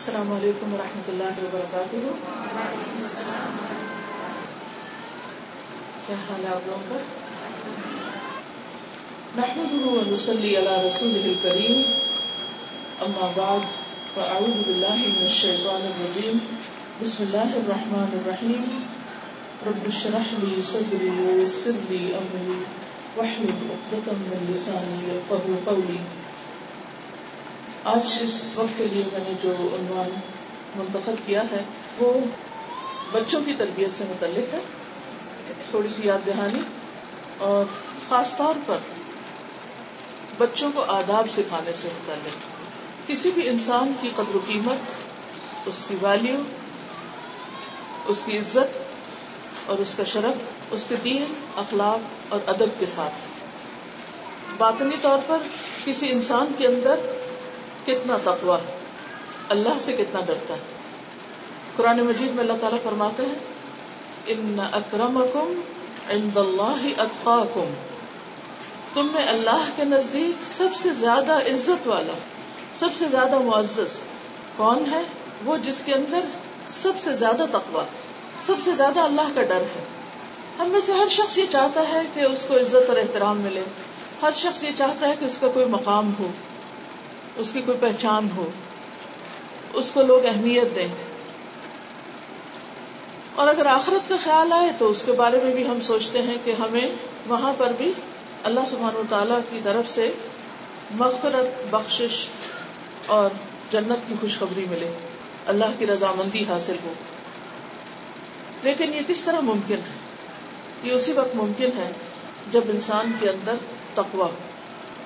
السلام علیکم ورحمۃ اللہ وبرکاتہ۔ کیا حال ہے آپ لوگوں کا؟ نحمده ونصلي على رسوله الكريم اما بعد، فاعوذ بالله من الشيطان الرجيم بسم الله الرحمن الرحيم رب اشرح لي صدري ويسر لي امري واحلل عقدة من لساني يفقهوا قولي آج اس وقت کے لیے میں نے جو عنوان منتخب کیا ہے، وہ بچوں کی تربیت سے متعلق ہے، تھوڑی سی یاد دہانی، اور خاص طور پر بچوں کو آداب سکھانے سے متعلق۔ کسی بھی انسان کی قدر و قیمت، اس کی ویلیو اس کی عزت، اور اس کا شرف، اس کے دین، اخلاق اور ادب کے ساتھ۔ باطنی طور پر کسی انسان کے اندر کتنا تقوا ہے، اللہ سے کتنا ڈرتا ہے۔ قرآن مجید میں اللہ تعالیٰ فرماتے ہیں، ان اکرمکم عند اللہ اتقاکم۔ تم میں اللہ کے نزدیک سب سے زیادہ عزت والا، سب سے زیادہ معزز کون ہے؟ وہ جس کے اندر سب سے زیادہ تقوا سب سے زیادہ اللہ کا ڈر ہے۔ ہم میں سے ہر شخص یہ چاہتا ہے کہ اس کو عزت اور احترام ملے۔ ہر شخص یہ چاہتا ہے کہ اس کا کوئی مقام ہو۔ اس کی کوئی پہچان ہو، اس کو لوگ اہمیت دیں۔ اور اگر آخرت کا خیال آئے تو اس کے بارے میں بھی ہم سوچتے ہیں کہ ہمیں وہاں پر بھی اللہ سبحان و تعالی کی طرف سے مغفرت، بخشش اور جنت کی خوشخبری ملے۔ اللہ کی رضامندی حاصل ہو۔ لیکن یہ کس طرح ممکن ہے؟ یہ اسی وقت ممکن ہے جب انسان کے اندر تقوا ہو۔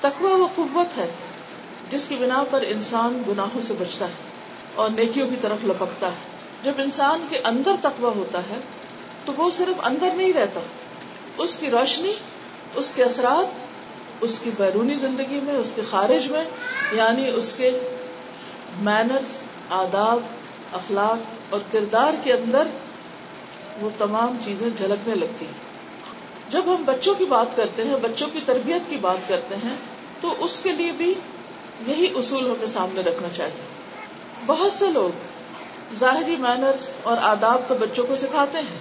تقوا وہ قوت ہے۔ جس کی بنا پر انسان گناہوں سے بچتا ہے اور نیکیوں کی طرف لپکتا ہے۔ جب انسان کے اندر تقوا ہوتا ہے، تو وہ صرف اندر نہیں رہتا۔ اس کی روشنی، اس کے اثرات، اس کی بیرونی زندگی میں، اس کے خارج میں یعنی اس کے مینرز آداب، اخلاق اور کردار کے اندر وہ تمام چیزیں جھلکنے لگتی ہیں۔ جب ہم بچوں کی بات کرتے ہیں، بچوں کی تربیت کی بات کرتے ہیں، تو اس کے لیے بھی یہی اصول ہمیں سامنے رکھنا چاہیے۔ بہت سے لوگ ظاہری مینرز اور آداب تو بچوں کو سکھاتے ہیں۔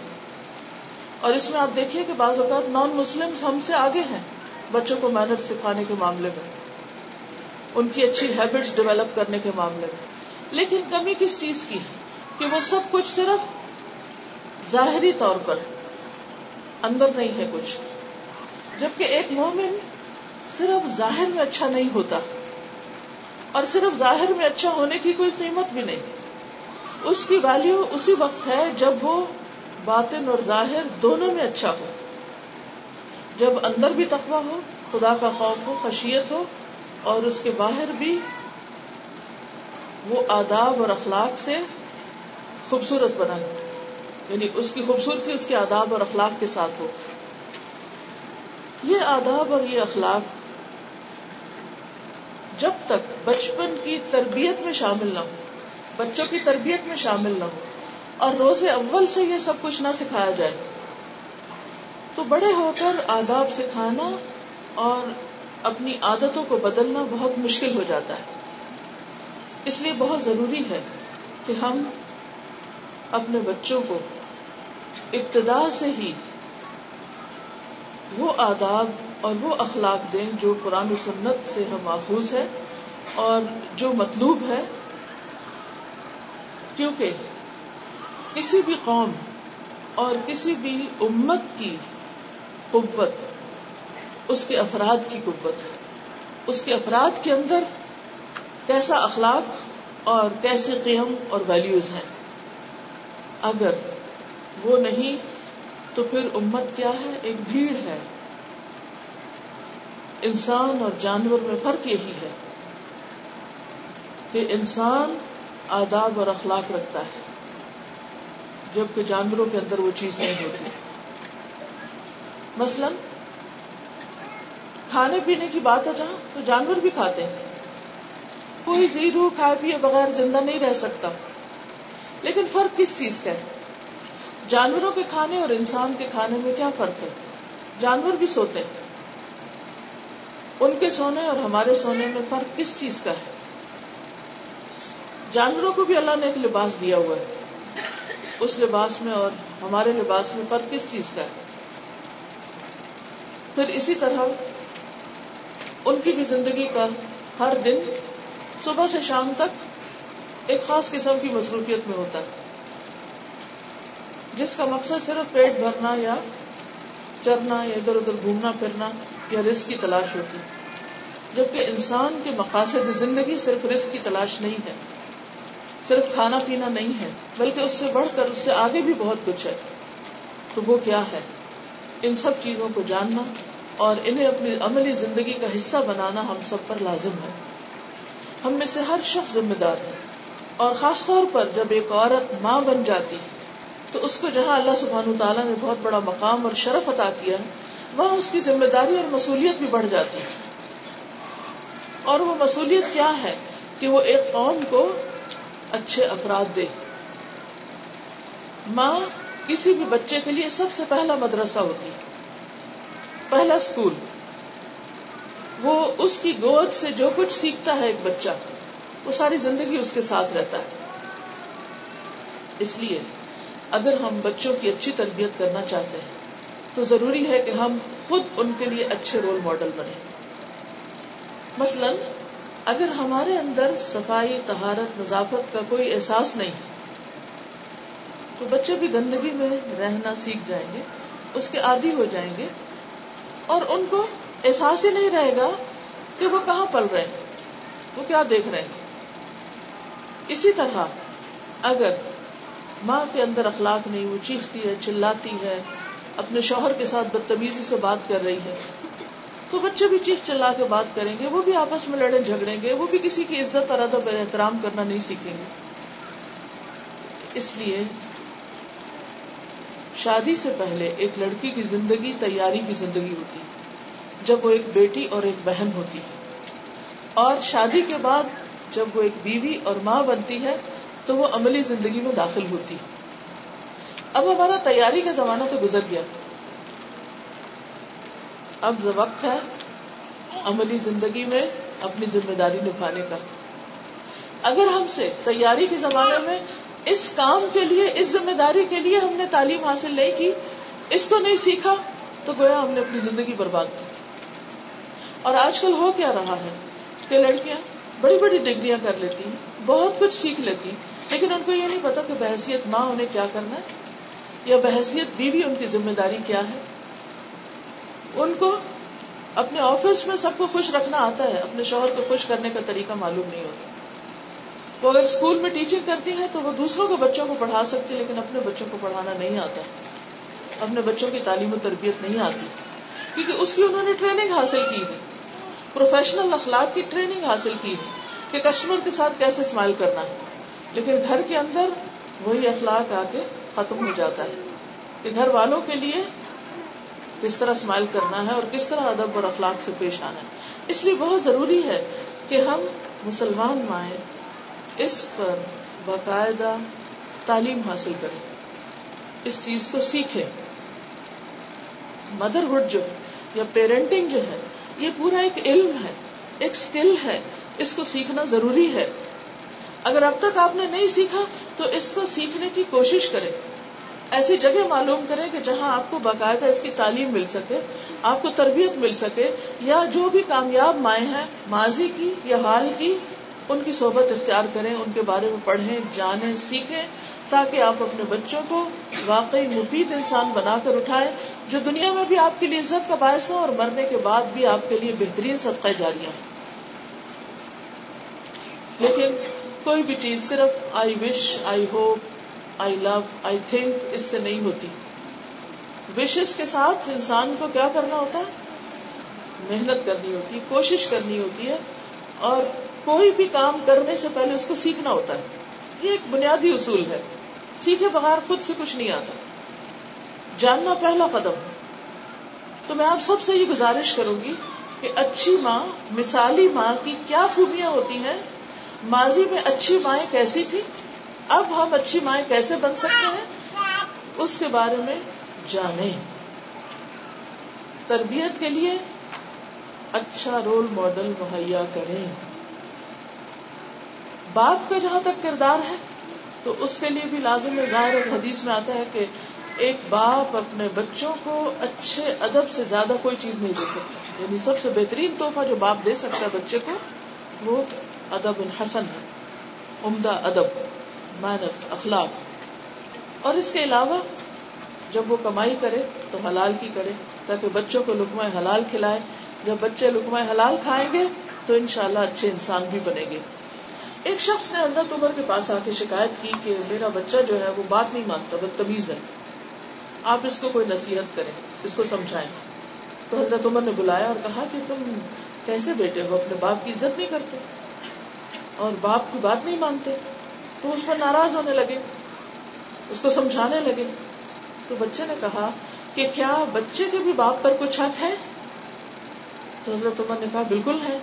اور اس میں آپ دیکھیے کہ بعض اوقات نان مسلم ہم سے آگے ہیں بچوں کو مینر سکھانے کے معاملے میں۔ ان کی اچھی ہیبٹس ڈیولپ کرنے کے معاملے میں۔ لیکن کمی کس چیز کی ہے؟ کہ وہ سب کچھ صرف ظاہری طور پر اندر نہیں ہے کچھ۔ جبکہ ایک مومن صرف ظاہر میں اچھا نہیں ہوتا۔ اور صرف ظاہر میں اچھا ہونے کی کوئی قیمت بھی نہیں۔ اس کی ویلو اسی وقت ہے جب وہ باطن اور ظاہر دونوں میں اچھا ہو۔ جب اندر بھی تقوی ہو، خدا کا خوف ہو، خشیت ہو، اور اس کے باہر بھی وہ آداب اور اخلاق سے خوبصورت بنا یعنی اس کی خوبصورتی اس کے آداب اور اخلاق کے ساتھ ہو۔ یہ آداب اور یہ اخلاق جب تک بچپن کی تربیت میں شامل نہ ہو، بچوں کی تربیت میں شامل نہ ہو، اور روز اول سے یہ سب کچھ نہ سکھایا جائے، تو بڑے ہو کر آداب سکھانا اور اپنی عادتوں کو بدلنا بہت مشکل ہو جاتا ہے۔ اس لیے بہت ضروری ہے کہ ہم اپنے بچوں کو ابتدا سے ہی وہ آداب اور وہ اخلاق دیں جو قرآن و سنت سے ہم ماخوذ ہے اور جو مطلوب ہے۔ کیونکہ کسی بھی قوم اور کسی بھی امت کی قوت اس کے افراد کی قوت ہے۔ اس کے افراد کے اندر کیسا اخلاق اور کیسے قیم اور ویلیوز ہیں۔ اگر وہ نہیں تو پھر امت کیا ہے؟ ایک بھیڑ ہے۔ انسان اور جانور میں فرق یہی ہے کہ انسان آداب اور اخلاق رکھتا ہے، جبکہ جانوروں کے اندر وہ چیز نہیں ہوتی۔ مثلا، کھانے پینے کی بات ہے جہاں، تو جانور بھی کھاتے ہیں۔ کوئی زیرو کھائے پیے بغیر زندہ نہیں رہ سکتا۔ لیکن فرق کس چیز کا ہے؟ جانوروں کے کھانے اور انسان کے کھانے میں کیا فرق ہے؟ جانور بھی سوتے ہیں۔ ان کے سونے اور ہمارے سونے میں فرق کس چیز کا ہے؟ جانوروں کو بھی اللہ نے ایک لباس دیا ہوا ہے۔ اس لباس میں اور ہمارے لباس میں فرق کس چیز کا ہے؟ پھر اسی طرح ان کی بھی زندگی کا ہر دن صبح سے شام تک ایک خاص قسم کی مصروفیت میں ہوتا ہے۔ جس کا مقصد صرف پیٹ بھرنا یا چرنا یا ادھر ادھر گھومنا پھرنا یا رزق کی تلاش ہوتی جبکہ انسان کے مقاصد زندگی صرف رزق کی تلاش نہیں ہے، صرف کھانا پینا نہیں ہے، بلکہ اس سے بڑھ کر اس سے آگے بھی بہت کچھ ہے۔ تو وہ کیا ہے؟ ان سب چیزوں کو جاننا اور انہیں اپنی عملی زندگی کا حصہ بنانا ہم سب پر لازم ہے۔ ہم میں سے ہر شخص ذمہ دار ہے۔ اور خاص طور پر جب ایک عورت ماں بن جاتی تو اس کو جہاں اللہ سبحان تعالیٰ نے بہت بڑا مقام اور شرف عطا کیا وہاں اس کی ذمہ داری اور مصولیت بھی بڑھ جاتی ہے۔ اور وہ مصولیت کیا ہے؟ کہ وہ ایک قوم کو اچھے افراد دے۔ ماں کسی بھی بچے کے لیے سب سے پہلا مدرسہ ہوتی پہلا اسکول وہ اس کی گود سے جو کچھ سیکھتا ہے ایک بچہ، وہ ساری زندگی اس کے ساتھ رہتا ہے۔ اس لیے اگر ہم بچوں کی اچھی تربیت کرنا چاہتے ہیں تو ضروری ہے کہ ہم خود ان کے لیے اچھے رول ماڈل بنے مثلا، اگر ہمارے اندر صفائی تہارت نظافت کا کوئی احساس نہیں، تو بچے بھی گندگی میں رہنا سیکھ جائیں گے، اس کے عادی ہو جائیں گے اور ان کو احساس ہی نہیں رہے گا کہ وہ کہاں پل رہے ہیں، وہ کیا دیکھ رہے ہیں۔ اسی طرح، اگر ماں کے اندر اخلاق نہیں، وہ چیختی ہے، چلاتی ہے اپنے شوہر کے ساتھ بدتمیزی سے بات کر رہی ہے تو بچے بھی چیخ چلا کے بات کریں گے، وہ بھی آپس میں لڑے جھگڑیں گے، وہ بھی کسی کی عزت اور ادب احترام کرنا نہیں سیکھیں گے۔ اس لیے شادی سے پہلے ایک لڑکی کی زندگی، تیاری کی زندگی ہوتی جب وہ ایک بیٹی اور ایک بہن ہوتی ہے اور شادی کے بعد جب وہ ایک بیوی اور ماں بنتی ہے، تو وہ عملی زندگی میں داخل ہوتی اب ہمارا تیاری کا زمانہ تو گزر گیا۔ اب وقت ہے عملی زندگی میں اپنی ذمہ داری نبھانے کا۔ اگر ہم سے تیاری کے زمانے میں اس کام کے لیے، اس ذمہ داری کے لیے ہم نے تعلیم حاصل نہیں کی، اس کو نہیں سیکھا، تو گویا ہم نے اپنی زندگی برباد کی۔ اور آج کل ہو کیا رہا ہے کہ لڑکیاں بڑی بڑی ڈگریاں کر لیتی ہیں، بہت کچھ سیکھ لیتی لیکن ان کو یہ نہیں پتا کہ بحثیت ماں انہیں کیا کرنا ہے۔ یا بحثیت بیوی ان کی ذمہ داری کیا ہے؟ ان کو اپنے آفس میں سب کو خوش رکھنا آتا ہے، اپنے شوہر کو خوش کرنے کا طریقہ معلوم نہیں ہوتا۔ وہ اگر اسکول میں ٹیچنگ کرتی ہے تو وہ دوسروں کو بچوں کو پڑھا سکتی لیکن اپنے بچوں کو پڑھانا نہیں آتا۔ اپنے بچوں کی تعلیم و تربیت نہیں آتی۔ کیونکہ اس کی انہوں نے ٹریننگ حاصل کی ہے پروفیشنل اخلاق کی ٹریننگ حاصل کی ہے کہ کسٹمر کے ساتھ کیسے اسمائل کرنا ہے۔ لیکن گھر کے اندر وہی اخلاق آ کے ختم ہو جاتا ہے۔ کہ گھر والوں کے لیے کس طرح اسمائل کرنا ہے اور کس طرح ادب اور اخلاق سے پیش آنا ہے۔ اس لیے بہت ضروری ہے کہ ہم مسلمان مائیں اس پر باقاعدہ تعلیم حاصل کریں۔ اس چیز کو سیکھیں۔ مدرہڈ جو یا پیرنٹنگ جو ہے، یہ پورا ایک علم ہے، ایک اسکل ہے۔ اس کو سیکھنا ضروری ہے۔ اگر اب تک آپ نے نہیں سیکھا، تو اس کو سیکھنے کی کوشش کریں۔ ایسی جگہ معلوم کریں کہ جہاں آپ کو باقاعدہ اس کی تعلیم مل سکے، آپ کو تربیت مل سکے، یا جو بھی کامیاب مائیں ہیں، ماضی کی یا حال کی، ان کی صحبت اختیار کریں، ان کے بارے میں پڑھیں، جانیں، سیکھیں، تاکہ آپ اپنے بچوں کو واقعی مفید انسان بنا کر اٹھائے جو دنیا میں بھی آپ کے لیے عزت کا باعث ہو اور مرنے کے بعد بھی آپ کے لیے بہترین صدقہ جاریاں لیکن کوئی بھی چیز، صرف آئی وش I hope I love I think اس سے نہیں ہوتی۔ وشز کے ساتھ انسان کو کیا کرنا ہوتا ہے؟ محنت کرنی ہوتی ہے، کوشش کرنی ہوتی ہے، اور کوئی بھی کام کرنے سے پہلے اس کو سیکھنا ہوتا ہے۔ یہ ایک بنیادی اصول ہے۔ سیکھے بغیر خود سے کچھ نہیں آتا۔ جاننا پہلا قدم تو میں آپ سب سے یہ گزارش کروں گی کہ اچھی ماں، مثالی ماں کی کیا خوبیاں ہوتی ہیں؟ ماضی میں اچھی مائیں کیسی تھی اب ہم اچھی مائیں کیسے بن سکتے ہیں؟ اس کے بارے میں جانیں۔ تربیت کے لیے اچھا رول ماڈل مہیا کریں۔ باپ کا جہاں تک کردار ہے، تو اس کے لیے بھی لازم ظاہر حدیث میں آتا ہے کہ ایک باپ اپنے بچوں کو اچھے ادب سے زیادہ کوئی چیز نہیں دے سکتا۔ یعنی سب سے بہترین تحفہ جو باپ دے سکتا ہے بچے کو، وہ ادب الحسن ہے، عمدہ ادب۔ محنت اخلاق۔ اور اس کے علاوہ جب وہ کمائی کرے تو حلال کی کرے، تاکہ بچوں کو لکمائے حلال کھلائے۔ جب بچے لکمائے حلال کھائیں گے تو انشاءاللہ اچھے انسان بھی بنے گے۔ ایک شخص نے حضرت عمر کے پاس آ کے شکایت کی کہ میرا بچہ جو ہے وہ بات نہیں مانتا، بدتمیز ہے۔ آپ اس کو کوئی نصیحت کریں، اس کو سمجھائیں۔ تو حضرت عمر نے بلایا اور کہا کہ تم کیسے بیٹے ہو، اپنے باپ کی عزت نہیں کرتے؟ اور باپ کی بات نہیں مانتے؟ تو اس پر ناراض ہونے لگے، اس کو سمجھانے لگے۔ تو بچے نے کہا کہ کیا بچے کے بھی باپ پر کچھ حق ہے؟ تو حضرت عمر نے کہا، بالکل ہے۔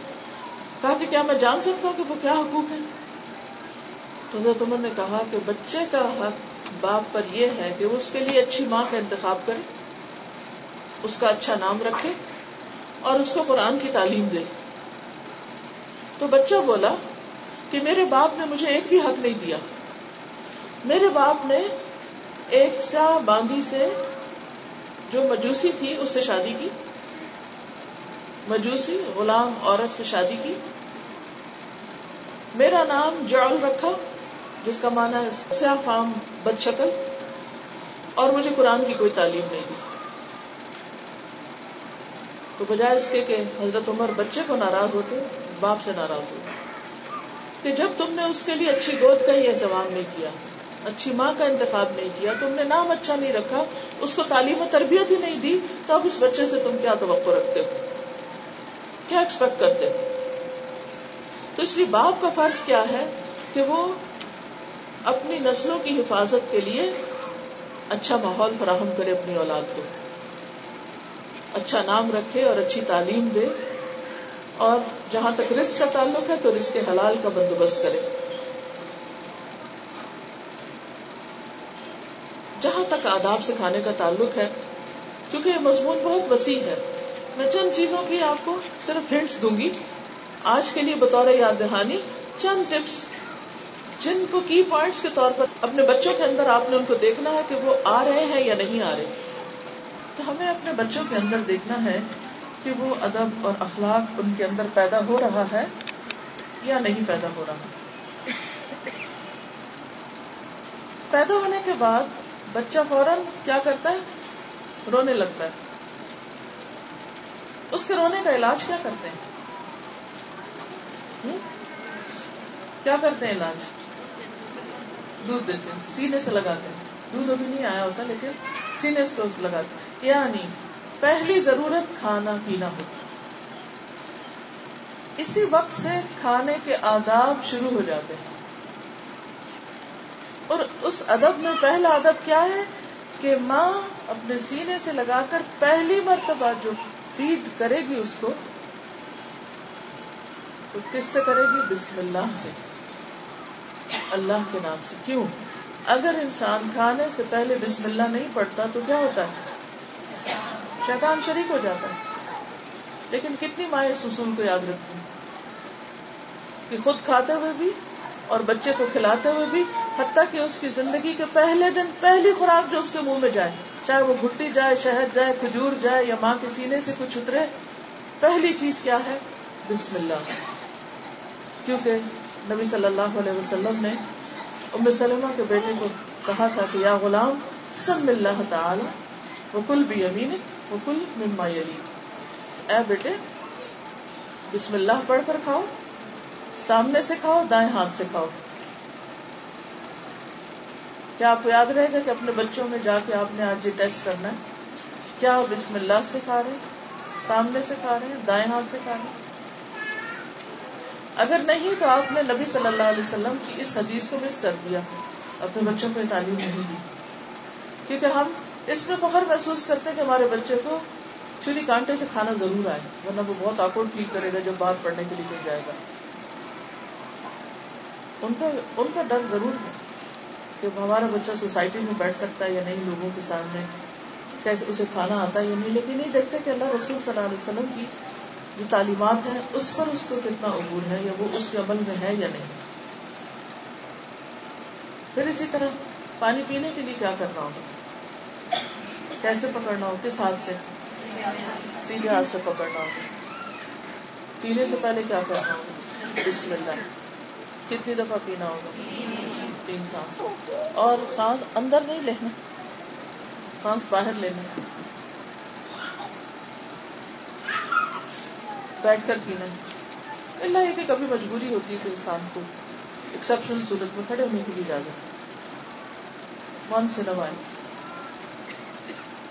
کہا کہ کیا میں جان سکتا ہوں کہ وہ کیا حقوق ہے تو حضرت عمر نے کہا کہ بچے کا حق باپ پر یہ ہے کہ اس کے لیے اچھی ماں کا انتخاب کرے، اس کا اچھا نام رکھے اور اس کو قرآن کی تعلیم دے۔ تو بچہ بولا کہ میرے باپ نے مجھے ایک بھی حق نہیں دیا۔ میرے باپ نے ایک سا باندھی سے جو مجوسی تھی، اس سے شادی کی۔ مجوسی، غلام عورت سے شادی کی۔ میرا نام جال رکھا، جس کا مانا ہے سیاہ فام بد شکل، اور مجھے قرآن کی کوئی تعلیم نہیں دی۔ تو بجائے اس کے کہ حضرت عمر بچے کو ناراض ہوتے، باپ سے ناراض ہوتے۔ کہ جب تم نے اس کے لیے اچھی گود کا ہی اہتمام نہیں کیا، اچھی ماں کا انتخاب نہیں کیا، تم نے نام اچھا نہیں رکھا، اس کو تعلیم و تربیت ہی نہیں دی، تو اب اس بچے سے تم کیا توقع رکھتے ہو؟ کیا ایکسپیکٹ کرتے تو اس لیے باپ کا فرض کیا ہے کہ وہ اپنی نسلوں کی حفاظت کے لیے اچھا ماحول فراہم کرے اپنی اولاد کو۔ اچھا نام رکھے اور اچھی تعلیم دے۔ اور جہاں تک رسک کا تعلق ہے تو رسک حلال کا بندوبست کرے۔ جہاں تک آداب سکھانے کا تعلق ہے، کیونکہ یہ مضمون بہت وسیع ہے۔ میں چند چیزوں کی آپ کو صرف ہنٹس دوں گی۔ آج کے لیے بطور یاد دہانی، چند ٹپس جن کو کی پوائنٹس کے طور پر اپنے بچوں کے اندر آپ نے ان کو دیکھنا ہے کہ وہ آ رہے ہیں یا نہیں آ رہے۔ تو ہمیں اپنے بچوں کے اندر دیکھنا ہے کہ وہ ادب اور اخلاق ان کے اندر پیدا ہو رہا ہے یا نہیں پیدا ہو رہا۔ پیدا ہونے کے بعد بچہ فوراً کیا کرتا ہے؟ رونے لگتا ہے۔ اس کے رونے کا علاج کیا کرتے ہیں؟ کیا کرتے ہیں علاج؟ دودھ دیتے ہیں۔ سینے سے لگاتے ہیں۔ دودھ ابھی نہیں آیا ہوتا لیکن سینے سے لگاتے یعنی پہلی ضرورت کھانا پینا ہوتا اسی وقت سے کھانے کے آداب شروع ہو جاتے ہیں۔ اور اس ادب میں پہلا ادب کیا ہے کہ ماں اپنے سینے سے لگا کر پہلی مرتبہ جو فیڈ کرے گی اس کو، تو کس سے کرے گی؟ بسم اللہ سے۔ اللہ کے نام سے۔ کیوں؟ اگر انسان کھانے سے پہلے بسم اللہ نہیں پڑھتا تو کیا ہوتا ہے؟ شیطان شریک ہو جاتا ہے۔ لیکن کتنی مائیں اس اصول کو یاد رکھتی کہ خود کھاتے ہوئے بھی اور بچے کو کھلاتے ہوئے بھی، حتیٰ کہ اس کی زندگی کے پہلے دن پہلی خوراک جو اس کے منہ میں جائے، چاہے وہ گھٹی جائے، شہد جائے، کھجور جائے یا ماں کے سینے سے کچھ اترے، پہلی چیز کیا ہے؟ بسم اللہ۔ کیونکہ نبی صلی اللہ علیہ وسلم نے ام سلمہ کے بیٹے کو کہا تھا کہ یا غلام، سم اللہ تعالی وہ کل بھی امین وہ کل مما یلی۔ اے بیٹے، بسم اللہ پڑھ کر کھاؤ، سامنے سے کھاؤ، دائیں ہاتھ سے کھاؤ۔ کیا آپ کو یاد رہے گا کہ اپنے بچوں میں جا کے آپ نے آج یہ ٹیسٹ کرنا ہے؟ کیا آپ بسم اللہ سے کھا رہے ہیں؟ سامنے سے کھا رہے ہیں، دائیں ہاتھ سے کھا رہے ہیں؟ اگر نہیں تو آپ نے نبی صلی اللہ علیہ وسلم کی اس حدیث کو مس کر دیا۔ اپنے بچوں کو تعلیم نہیں دی۔ کیونکہ ہم اس میں فخر محسوس کرتے ہیں کہ ہمارے بچے کو چھری کانٹے سے کھانا ضرور آئے، ورنہ وہ بہت آکوٹ فیل کرے گا جب بات پڑھنے کے لیے کوئی جائے گا۔ ان کا ان کا ڈر ضرور ہے کہ ہمارا بچہ سوسائٹی میں بیٹھ سکتا ہے یا نہیں، لوگوں کے سامنے کیسے اسے کھانا آتا ہے یا نہیں، لیکن نہیں دیکھتے کہ اللہ رسول صلی اللہ علیہ وسلم کی جو تعلیمات ہیں، اس پر اس کو کتنا عبور ہے، یا وہ اس کے عمل میں ہے یا نہیں۔ پھر اسی طرح پانی پینے کے لیے کیا کرنا ہوگا کیسے پکڑنا ہوگا کس ہاتھ سے؟ سیدھے ہاتھ سے پکڑنا ہوگا پینے سے پہلے کیا کرنا ہوگا؟ بسم اللہ۔ کتنی دفعہ پینا ہوگا؟ تین سانس۔ اور سانس اندر نہیں لینا۔ سانس باہر لینا۔ بیٹھ کر پینا۔ اللہ یہ کہ کبھی مجبوری ہوتی ہے کہ انسان کو ایکسپشنل صورت میں کھڑے ہونے کی بھی اجازت۔ من سے نوائے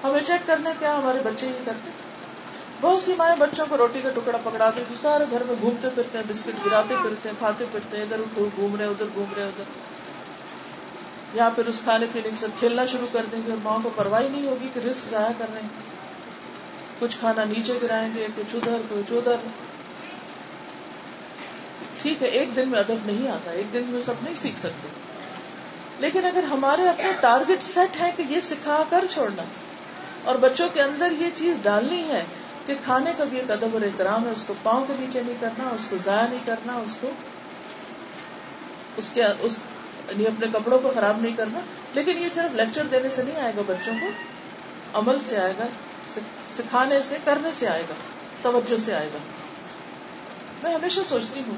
ہمیں چیک کرنا کیا ہمارے بچے ہی کرتے؟ بہت سی مائیں بچوں کو روٹی کا ٹکڑا پکڑا کے سارے گھر میں گھومتے پھرتے ہیں، بسکٹ گراتے پھرتے ہیں، کھاتے پھرتے ہیں، ادھر گھوم رہے ادھر گھوم رہے ادھر۔ یا پھر اس کھانے پینے کے ساتھ کھیلنا شروع کر دیں گے، اور ماں کو پرواہ نہیں ہوگی کہ رسک ضائع کر رہے ہیں۔ کچھ کھانا نیچے گرائیں گے، کچھ ادھر کچھ ادھر۔ ٹھیک ہے، ایک دن میں ادب نہیں آتا، ایک دن میں سب نہیں سیکھ سکتے۔ لیکن اگر ہمارے اپنے ٹارگیٹ سیٹ ہے کہ یہ سکھا کر چھوڑنا اور بچوں کے اندر یہ چیز ڈالنی ہے کہ کھانے کا بھی ایک ادب اور احترام ہے، اس کو پاؤں کے نیچے نہیں کرنا، اس کو ضائع نہیں کرنا، اس کو اس کے اس یعنی اپنے کپڑوں کو خراب نہیں کرنا۔ لیکن یہ صرف لیکچر دینے سے نہیں آئے گا، بچوں کو عمل سے آئے گا سکھانے سے، کرنے سے آئے گا، توجہ سے آئے گا۔ میں ہمیشہ سوچتی ہوں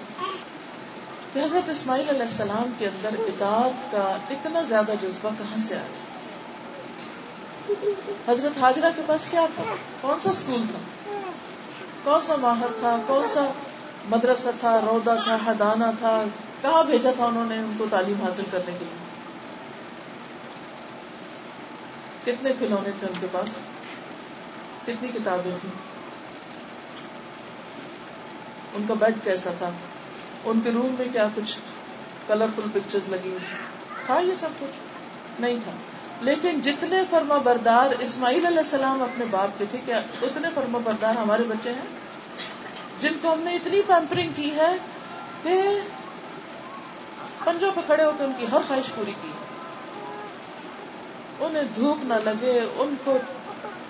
کہ حضرت اسماعیل علیہ السلام کے اندر اطاعت کا اتنا زیادہ جذبہ کہاں سے آیا؟ حضرت حاجرہ کے پاس کیا تھا؟ کون سا اسکول تھا؟ کون سا ماہر تھا؟ کون سا مدرسہ تھا؟ رودا تھا؟ حدانہ تھا؟ کہاں بھیجا تھا انہوں نے ان کو تعلیم حاصل کرنے کے لیے؟ کتنے کھلونے تھے ان کے پاس؟ کتنی کتابیں تھیں؟ ان کا بیڈ کیسا تھا؟ ان کے روم میں کیا کچھ کلرفل پکچر لگی ہوئی تھا یہ سب کچھ؟ نہیں تھا۔ لیکن جتنے فرما بردار اسماعیل علیہ السلام اپنے باپ کے تھے، کیا اتنے فرما بردار ہمارے بچے ہیں؟ جن کو ہم نے اتنی پیمپرنگ کی ہے کہ پنجوں پہ کھڑے ہو کے ان کی ہر خواہش پوری کی۔ انہیں دھوپ نہ لگے، ان کو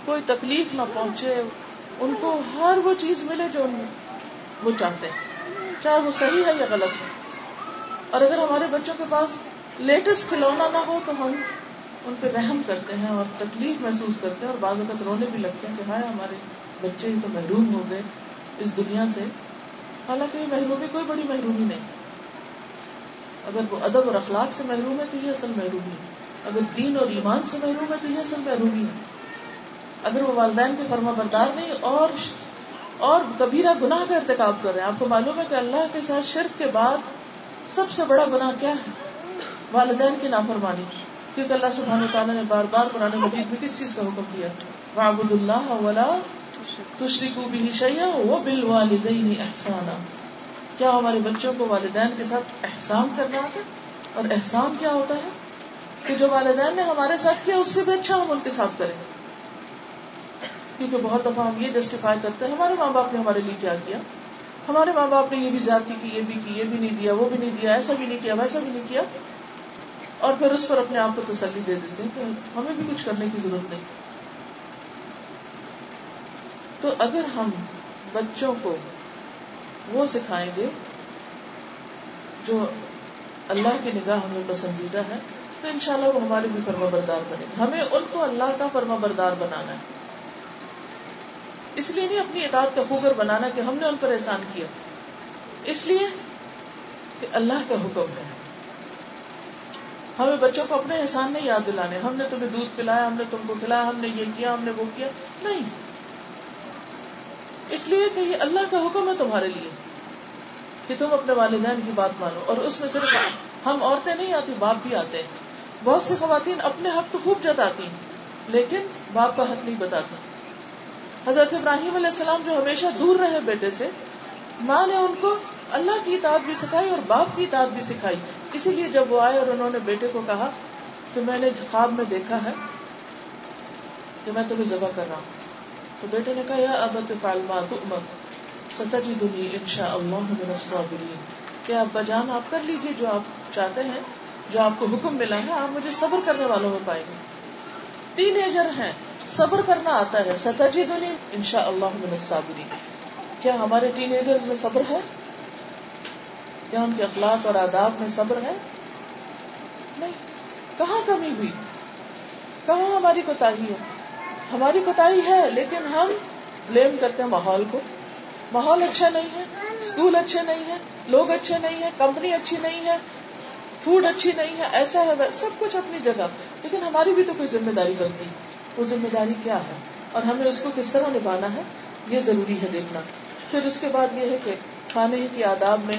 کوئی تکلیف نہ پہنچے، ان کو ہر وہ چیز ملے جو وہ چاہتے ہیں۔ چاہے وہ صحیح ہے یا غلط ہے۔ اور اگر ہمارے بچوں کے پاس لیٹسٹ کھلونا نہ ہو تو ہم ان پہ رحم کرتے ہیں اور تکلیف محسوس کرتے ہیں اور بعض اوقات رونے بھی لگتے ہیں کہ ہائے ہمارے بچے ہی تو محروم ہو گئے اس دنیا سے۔ حالانکہ یہ محرومی کوئی بڑی محرومی نہیں۔ اگر وہ ادب اور اخلاق سے محروم ہے تو یہ اصل محرومی ہے۔ اگر دین اور ایمان سے محروم ہے تو یہ اصل محرومی ہے۔ اگر وہ والدین کے فرما بردار نہیں، اور اور کبیرہ گناہ کا ارتکاب کر رہے ہیں۔ آپ کو معلوم ہے کہ اللہ کے ساتھ شرک کے بعد سب سے بڑا گناہ کیا ہے؟ والدین کی نافرمانی۔ کیونکہ اللہ سبحانہ تعالیٰ نے بار بار قرآن مجید میں کس چیز کا حکم دیا؟ وعبد اللہ ولا تشرکو بھی شیئا و بالوالدین احسانا کیا ہمارے بچوں کو والدین کے ساتھ احسان کرنا آتا ہے؟ اور احسان کیا ہوتا ہے؟ کہ جو والدین نے ہمارے ساتھ کیا، اس سے بھی اچھا ہم ان کے ساتھ کریں۔ کیونکہ بہت دفعہ ہم یہ جسٹیفائی کرتے ہیں، ہمارے ماں باپ نے ہمارے لیے کیا کیا؟ ہمارے ماں باپ نے یہ بھی زیادتی کی، یہ بھی کی، یہ بھی نہیں دیا، وہ بھی نہیں دیا، ایسا بھی نہیں کیا، ویسا بھی نہیں کیا۔ اور پھر اس پر اپنے آپ کو تسلی دے دیتے ہیں کہ ہمیں بھی کچھ کرنے کی ضرورت نہیں۔ تو اگر ہم بچوں کو وہ سکھائیں گے جو اللہ کی نگاہ ہمیں پسندیدہ ہے تو انشاءاللہ وہ ہمارے بھی فرما بردار بنے گا۔ ہمیں ان کو اللہ کا فرما بردار بنانا ہے۔ اس لیے نہیں اپنی اطاعت کا خوگر بنانا کہ ہم نے ان پر احسان کیا۔ اس لیے کہ اللہ کا حکم ہے۔ ہمیں بچوں کو اپنے احسان نہیں یاد دلانے ہم نے تمہیں دودھ پلایا، ہم نے تم کو کھلایا، ہم نے یہ کیا، ہم نے وہ کیا۔ نہیں۔ اس لیے کہ یہ اللہ کا حکم ہے تمہارے لیے کہ تم اپنے والدین کی بات مانو۔ اور اس میں صرف ہم عورتیں نہیں آتی، باپ بھی آتے ہیں۔ بہت سی خواتین اپنے حق تو خوب جتاتی ہیں، لیکن باپ کا حق نہیں بتاتی۔ حضرت ابراہیم علیہ السلام جو ہمیشہ دور رہے بیٹے سے، ماں نے ان کو اللہ کی اطاعت بھی سکھائی اور باپ کی اطاعت بھی سکھائی۔ اسی لیے جب وہ آئے اور انہوں نے بیٹے کو کہا کہ میں نے خواب میں دیکھا ہے کہ میں تمہیں ذبح کر رہا ہوں۔ تو بیٹے نے کہا، یا ابت فالما تؤمر۔ ستجدنی انشاء اللہ من الصابرین۔ کہ آپ بجان آپ کر لیجیے جو آپ چاہتے ہیں، جو آپ کو حکم ملا ہے، آپ مجھے صبر کرنے والوں میں پائیں گے۔ ٹین ایجر ہیں، صبر کرنا آتا ہے۔ ستجی دنی ان شاء اللہ کیا ہمارے ٹین ایجر میں صبر ہے؟ کیا ان کے اخلاق اور آداب میں صبر ہے؟ نہیں. کہاں کمی ہوئی؟ کہاں ہماری کوتا ہے؟ ہماری کوتا ہے، لیکن ہم بلیم کرتے ہیں ماحول کو. ماحول اچھا نہیں ہے اسکول اچھے نہیں ہے لوگ اچھے نہیں ہے کمپنی اچھی نہیں ہے فوڈ اچھی نہیں ہے، ایسا ہے سب کچھ اپنی جگہ. لیکن ہماری بھی تو کوئی ذمہ داری بنتی وہ ذمہ داری کیا ہے؟ اور ہمیں اس کو کس طرح نبھانا ہے؟ یہ ضروری ہے دیکھنا. پھر اس کے بعد یہ ہے کہ کھانے کی آداب میں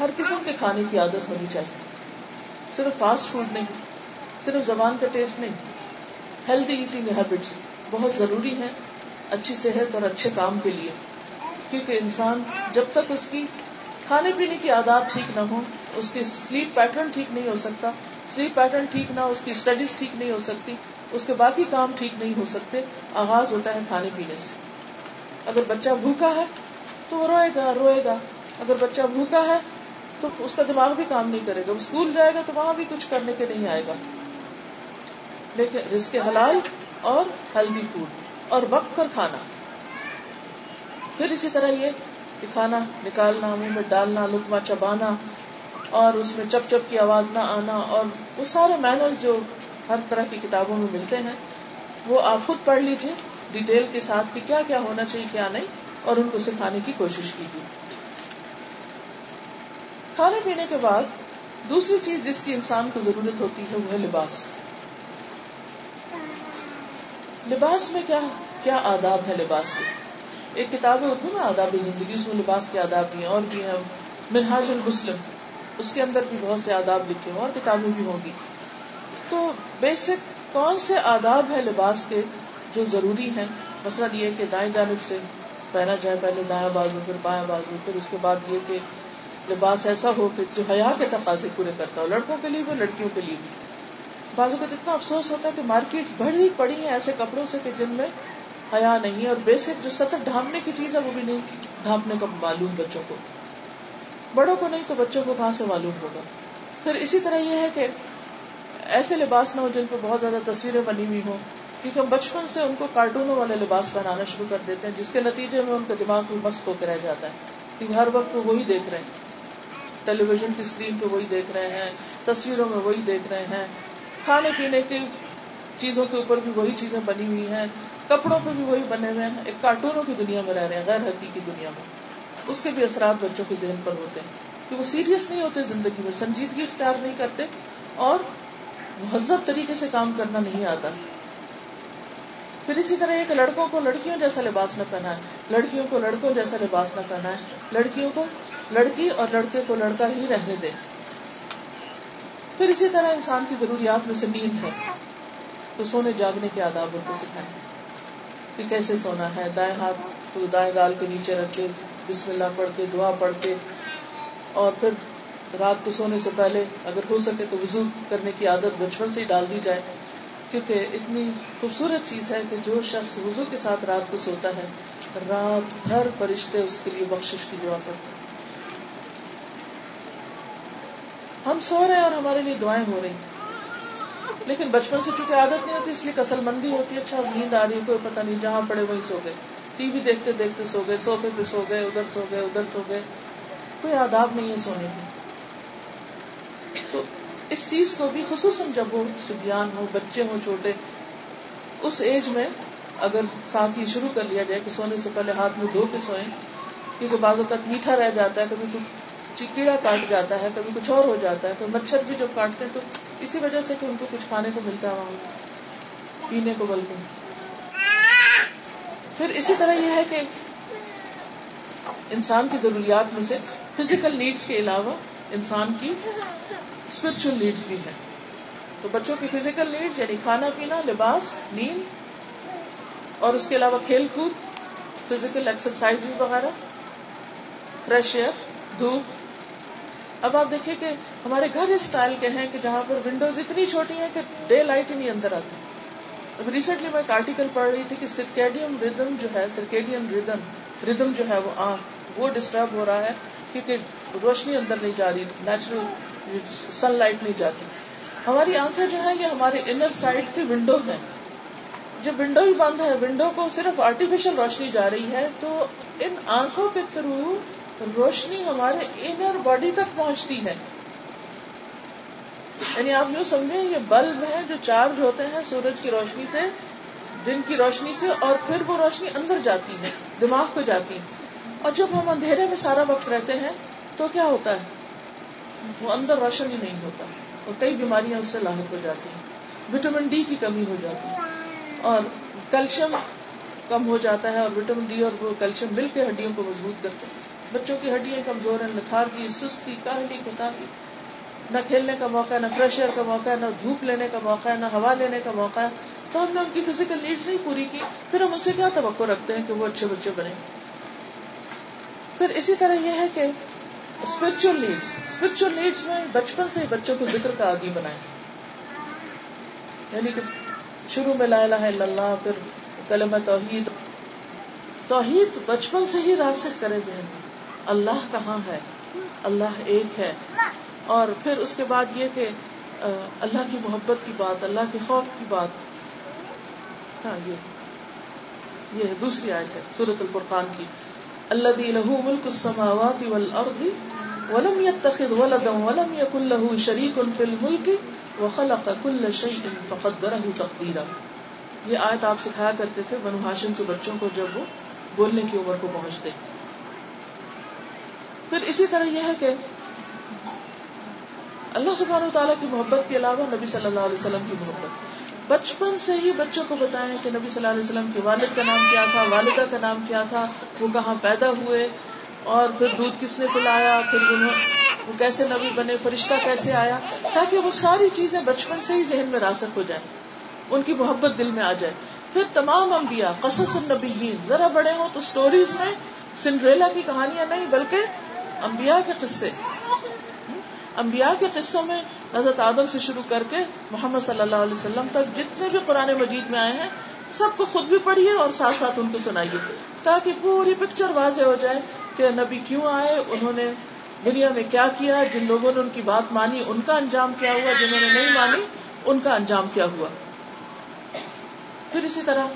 ہر قسم کے کھانے کی عادت ہونی چاہیے۔ صرف فاسٹ فوڈ نہیں، صرف زبان کا ٹیسٹ نہیں۔ ہیلدی ایٹنگ ہیبٹس بہت ضروری ہے اچھی صحت اور اچھے کام کے لیے۔ کیونکہ انسان جب تک اس کی کھانے پینے کی عادات ٹھیک نہ ہو اس کی سلیپ پیٹرن ٹھیک نہیں ہو سکتا۔ سلیپ پیٹرن ٹھیک نہ ہو اس کی اسٹڈیز ٹھیک نہیں ہو سکتی۔ اس کے باقی کام ٹھیک نہیں ہو سکتے۔ آغاز ہوتا ہے کھانے پینے سے۔ اگر بچہ بھوکا ہے تو وہ روئے گا روئے گا۔ اگر بچہ بھوکا ہے تو اس کا دماغ بھی کام نہیں کرے گا۔ وہ اسکول جائے گا تو وہاں بھی کچھ کرنے کے نہیں آئے گا۔ لیکن رزق حلال اور ہیلدی فوڈ اور وقت پر کھانا۔ پھر اسی طرح یہ کہ کھانا نکالنا، منہ میں ڈالنا لکما چبانا اور اس میں چپ چپ کی آواز نہ آنا اور وہ سارے مینرز جو ہر طرح کی کتابوں میں ملتے ہیں، وہ آپ خود پڑھ لیجیے ڈیٹیل کے ساتھ کہ کیا کیا ہونا چاہیے، کیا نہیں اور ان کو سکھانے کی کوشش کیجیے کھانے پینے کے بعد دوسری چیز جس کی انسان کو ضرورت ہوتی ہے وہ ہے لباس۔ لباس میں کیا کیا آداب ہے لباس کے؟ ایک کتاب ہے اردو میں آداب زندگی، اس میں لباس کے آداب بھی ہیں، اور بھی ہیں۔ منہاج المسلم، اس کے اندر بھی بہت سے آداب لکھے ہیں اور کتابیں بھی ہوں گی۔ تو بیسک کون سے آداب ہے لباس کے جو ضروری ہیں؟ مسئلہ یہ کہ دائیں جانب سے پہنا جائے پہلے دائیں بازو، پھر بائیں بازو، پھر اس کے بعد یہ کہ لباس ایسا ہو کہ جو حیا کے تقاضے پورے کرتا ہو لڑکوں کے لیے بھی لڑکیوں کے لیے بھی۔ بازو کا اتنا افسوس ہوتا ہے کہ مارکیٹ بڑی پڑی ہے ایسے کپڑوں سے کہ جن میں حیا نہیں ہے، اور بیسک جو سطح ڈھانپنے کی چیز ہے وہ بھی نہیں، ڈھانپنے کا معلوم بچوں کو۔ بڑوں کو نہیں تو بچوں کو کہاں سے معلوم ہوگا؟ پھر اسی طرح یہ ہے کہ ایسے لباس نہ ہو جن پہ بہت زیادہ تصویریں بنی ہوئی ہوں، کیونکہ ہم بچپن سے ان کو کارٹونوں والے لباس پہنانا شروع کر دیتے ہیں، جس کے نتیجے میں ان کا دماغ مست ہو کے رہ جاتا ہے۔ کیونکہ ہر وقت وہی دیکھ رہے ہیں۔ ٹیلی ویژن کی اسکرین پہ وہی دیکھ رہے ہیں، تصویروں میں وہی دیکھ رہے ہیں۔ کھانے پینے کی چیزوں کے اوپر بھی وہی چیزیں بنی ہوئی ہیں۔ کپڑوں پہ بھی وہی بنے ہوئے ہیں۔ ایک کارٹونوں کی دنیا میں رہ رہے ہیں، غیر حقیقی دنیا میں۔ اس کے بھی اثرات بچوں کے ذہن پر ہوتے ہیں۔ کہ وہ سیریس نہیں ہوتے زندگی میں، سنجیدگی اختیار نہیں کرتے اور مہذب طریقے سے کام کرنا نہیں آتا۔ پھر اسی طرح ایک لڑکوں کو لڑکیوں جیسا لباس نہ پہنا ہے لڑکیوں کو لڑکوں جیسا لباس نہ پہنا ہے لڑکیوں کو لڑکی اور لڑکے کو لڑکا ہی رہنے دے۔ پھر اسی طرح انسان کی ضروریات میں سے نیند ہے۔ تو سونے جاگنے کے آداب ان کو سکھائیں۔ کہ کیسے سونا ہے؟ دائیں ہاتھ کو دائیں گال کے نیچے رکھ کے بسم اللہ پڑھ کے، دعا پڑھ کے۔ اور پھر رات کو سونے سے پہلے اگر ہو سکے تو وضو کرنے کی عادت بچپن سے ہی ڈال دی جائے۔ کیونکہ اتنی خوبصورت چیز ہے کہ جو شخص وضو کے ساتھ رات کو سوتا ہے، رات بھر فرشتے اس کے لیے بخشش کی دعا کرتے ہیں۔ ہم سو رہے ہیں اور ہمارے لیے دعائیں ہو رہی ہیں۔ لیکن بچپن سے چونکہ عادت نہیں ہوتی، اس لیے کسل مندی ہوتی ہے۔ اچھا نیند آ رہی ہے، کوئی پتہ نہیں جہاں پڑے وہیں سو گئے۔ ٹی وی دیکھتے دیکھتے سو گئے، سوفے پہ سو گئے، ادھر سو گئے، ادھر سو گئے۔ کوئی آداب نہیں ہے سونے کی۔ تو اس چیز کو بھی خصوصاً جب وہ سبیان ہو بچے ہوں، چھوٹے، اس ایج میں اگر ساتھ ہی شروع کر لیا جائے کہ سونے سے پہلے ہاتھ میں دھو کے سوئیں، کیونکہ بعض اوقات میٹھا رہ جاتا ہے، کبھی کچھ کیڑا کاٹ جاتا ہے، کبھی کچھ اور ہو جاتا ہے، تو مچھر بھی جو کاٹتے ہیں تو اسی وجہ سے کہ ان کو کچھ کھانے کو ملتا ہے وہاں، پینے کو بلکہ۔ پھر اسی طرح یہ ہے کہ انسان کی ضروریات میں سے فزیکل نیڈس کے علاوہ انسان کی اسپرچل نیڈس بھی ہے تو بچوں کی فزیکل نیڈس یعنی کھانا پینا، لباس، نیند، اور اس کے علاوہ کھیل کود فزیکل ایکسرسائز وغیرہ فریش ایئر دھوپ اب آپ دیکھیے کہ ہمارے گھر اس اسٹائل کے ہیں کہ جہاں پر ونڈوز اتنی چھوٹی ہیں کہ ڈے لائٹ ہی نہیں اندر آتی۔ اب ریسنٹلی میں ایک آرٹیکل پڑھ رہی تھی کہ سرکیڈیم ردم جو ہے سرکیڈیم ردم ردم جو ہے وہ آنکھ وہ ڈسٹرب ہو رہا ہے کیونکہ روشنی اندر نہیں جا رہی نیچرل سن لائٹ نہیں جاتی۔ ہماری آنکھیں جو ہے یہ ہمارے انر سائڈ کی ونڈو ہے جب ونڈو ہی بند ہے ونڈو کو صرف آرٹیفیشل روشنی جا رہی ہے تو ان آنکھوں کے تھرو روشنی ہمارے انر باڈی تک پہنچتی ہے۔ یعنی آپ یوں سمجھیں، یہ بلب ہیں جو چارج ہوتے ہیں سورج کی روشنی سے، دن کی روشنی سے، اور پھر وہ روشنی اندر جاتی ہے، دماغ کو جاتی ہے۔ اور جب ہم اندھیرے میں سارا وقت رہتے ہیں، تو کیا ہوتا ہے؟ وہ اندر روشن ہی نہیں ہوتا۔ اور کئی بیماریاں اس سے لاحق ہو جاتی ہیں۔ وٹامن ڈی کی کمی ہو جاتی ہے۔ اور کیلشیم کم ہو جاتا ہے اور وٹامن ڈی اور وہ کیلشیم مل کے ہڈیوں کو مضبوط کرتے ہیں۔ بچوں کی ہڈیاں کمزور ہیں لتھار کی، سستی، کاہلی کتا کی نہ کھیلنے کا موقع ہے نہ فریش ایئر کا موقع ہے نہ دھوپ لینے کا موقع ہے نہ ہوا لینے کا موقع۔ ہے تو ہم نے ان کی فزیکل نیڈس نہیں پوری کی، پھر ہم ان سے کیا توقع رکھتے ہیں کہ وہ اچھے بچے بنے پھر اسی طرح یہ ہے کہ اسپرچل نیڈس اسپرچل نیڈس میں بچپن سے بچوں کو ذکر کا عادی بنائے یعنی کہ شروع میں لا الہ الا اللہ، پھر کلمہ توحید۔ توحید بچپن سے ہی راسخ کرے ذہن میں۔ اللہ کہاں ہے؟ اللہ ایک ہے۔ اور پھر اس کے بعد یہ کہ اللہ کی محبت کی بات، اللہ کے خوف کی بات۔ ہاں یہ یہ دوسری آیت ہے سورت الفرقان کی۔ اللہ له ملک السماوات والارض ولم يتخذ ولدا ولم يكن له شريك في الملك وخلق كل شيء فقدره تقديرا یہ آیت آپ سکھایا کرتے تھے بنو ہاشم کے بچوں کو جب وہ بولنے کی عمر کو پہنچتے۔ پھر اسی طرح یہ ہے کہ اللہ سبحانہ تعالیٰ کی محبت کے علاوہ نبی صلی اللہ علیہ وسلم کی محبت۔ بچپن سے ہی بچوں کو بتائیں کہ نبی صلی اللہ علیہ وسلم کے والد کا نام کیا تھا، والدہ کا نام کیا تھا، وہ کہاں پیدا ہوئے اور پھر دودھ کس نے پلایا، پھر انہوں وہ کیسے نبی بنے، فرشتہ کیسے آیا؟ تاکہ وہ ساری چیزیں بچپن سے ہی ذہن میں راست ہو جائیں، ان کی محبت دل میں آ جائے۔ پھر تمام انبیاء، قصص النبیین، ذرا بڑے ہوں تو سٹوریز میں سنڈریلا کی کہانیاں نہیں، بلکہ انبیاء کے قصے۔ انبیاء کے قصوں میں حضرت آدم سے شروع کر کے محمد صلی اللہ علیہ وسلم تک جتنے بھی قرآن مجید میں آئے ہیں، سب کو خود بھی پڑھیے اور ساتھ ساتھ ان کو سنائیے، تاکہ پوری پکچر واضح ہو جائے کہ نبی کیوں آئے، انہوں نے دنیا میں کیا کیا، جن لوگوں نے ان کی بات مانی، ان کا انجام کیا ہوا، جنہوں نے نہیں مانی، ان کا انجام کیا ہوا۔ پھر اسی طرح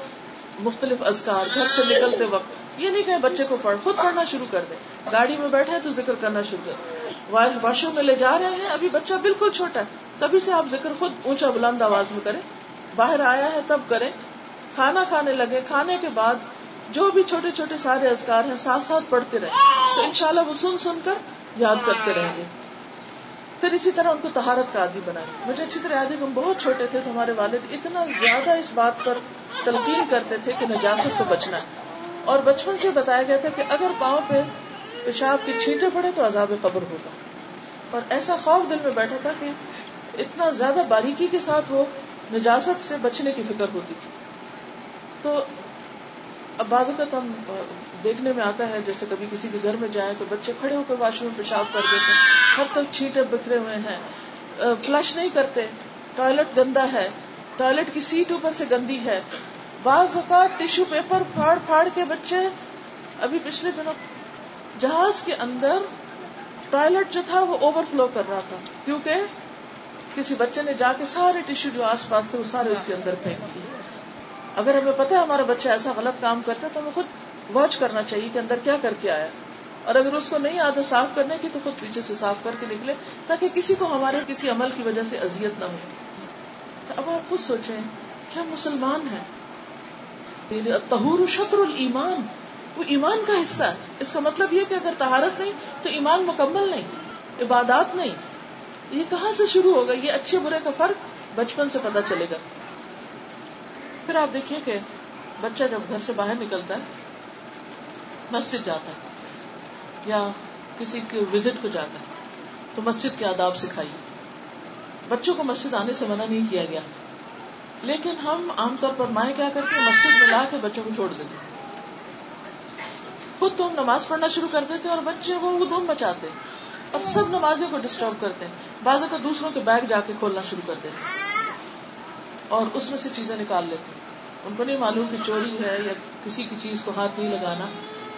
مختلف ازکار گھر سے نکلتے وقت، یہ نہیں کہ بچے کو پڑھ، خود پڑھنا شروع کر دے گاڑی میں بیٹھے تو ذکر کرنا شروع کر واش روم میں لے جا رہے ہیں، ابھی بچہ بالکل چھوٹا ہے۔ تبھی سے آپ ذکر خود اونچا بلند آواز میں کریں۔ باہر آیا ہے تب کریں۔ کھانا کھانے لگے۔ کھانے کے بعد جو بھی چھوٹے چھوٹے سارے ازکار ہیں، ساتھ ساتھ پڑھتے رہے تو انشاءاللہ وہ سن سن کر یاد کرتے رہیں گے۔ پھر اسی طرح ان کو تہارت کا عادی بنائے مجھے اچھی طرح یاد ہے ہم بہت چھوٹے تھے تو ہمارے والد اتنا زیادہ اس بات پر تلقین کرتے تھے کہ نجازت سے بچنا۔ ہے اور بچپن سے بتایا گیا تھا کہ اگر پاؤں پہ پیشاب کی چھینٹے پڑے تو عذاب قبر ہوگا۔ اور ایسا خوف دل میں بیٹھا تھا کہ اتنا زیادہ باریکی کے ساتھ وہ نجازت سے بچنے کی فکر ہوتی تھی۔ تو اب بعض اوقات ہم دیکھنے میں آتا ہے، جیسے کبھی کسی کے گھر میں جائیں تو بچے کھڑے ہو کر واش روم پیشاب کر دیتے ہیں۔ ہر تک چھینٹے بکھرے ہوئے ہیں۔ فلش نہیں کرتے۔ ٹوائلٹ گندا ہے۔ ٹوائلٹ کی سیٹ اوپر سے گندی ہے۔ بعض اوقات ٹیشو پیپر پھاڑ پھاڑ کے بچے ابھی پچھلے دنوں جہاز کے اندر ٹوائلٹ جو تھا وہ اوور فلو کر رہا تھا، کیونکہ کسی بچے نے جا کے سارے ٹیشو جو آس پاس تھے وہ سارے اس کے اندر پھینک دیے۔ اگر ہمیں پتا ہے ہمارا بچہ ایسا غلط کام کرتا ہے تو ہمیں خود واچ کرنا چاہیے کہ اندر کیا کر کے آیا۔ اور اگر اس کو نہیں آتا صاف کرنے کی تو خود پیچھے سے صاف کر کے نکلے تاکہ کسی کو ہمارے کسی عمل کی وجہ سے اذیت نہ ہو۔ اب آپ خود سوچیں، کیا مسلمان ہیں؟ یعنی تہور شطر المان وہ ایمان کا حصہ ہے۔ اس کا مطلب یہ کہ اگر تہارت نہیں، تو ایمان مکمل نہیں، عبادات نہیں۔ یہ کہاں سے شروع ہوگا؟ یہ اچھے برے کا فرق بچپن سے پتا چلے گا۔ پھر آپ دیکھیے کہ بچہ جب گھر سے باہر نکلتا ہے، مسجد جاتا ہے یا کسی کے وزٹ کو جاتا ہے، تو مسجد کے آداب سکھائیے۔ بچوں کو مسجد آنے سے منع نہیں کیا گیا۔ لیکن ہم عام طور پر مائیں کیا کرتے ہیں؟ مسجد میں لا کے بچوں کو چھوڑ دیتے خود تو ہم نماز پڑھنا شروع کر دیتے اور بچے وہ دھوم مچاتے اور سب نمازوں کو ڈسٹرب کرتے ہیں بعض کا دوسروں کے بیگ جا کے کھولنا شروع کر دیتے اور اس میں سے چیزیں نکال لیتے ان کو نہیں معلوم کہ چوری ہے یا کسی کی چیز کو ہاتھ نہیں لگانا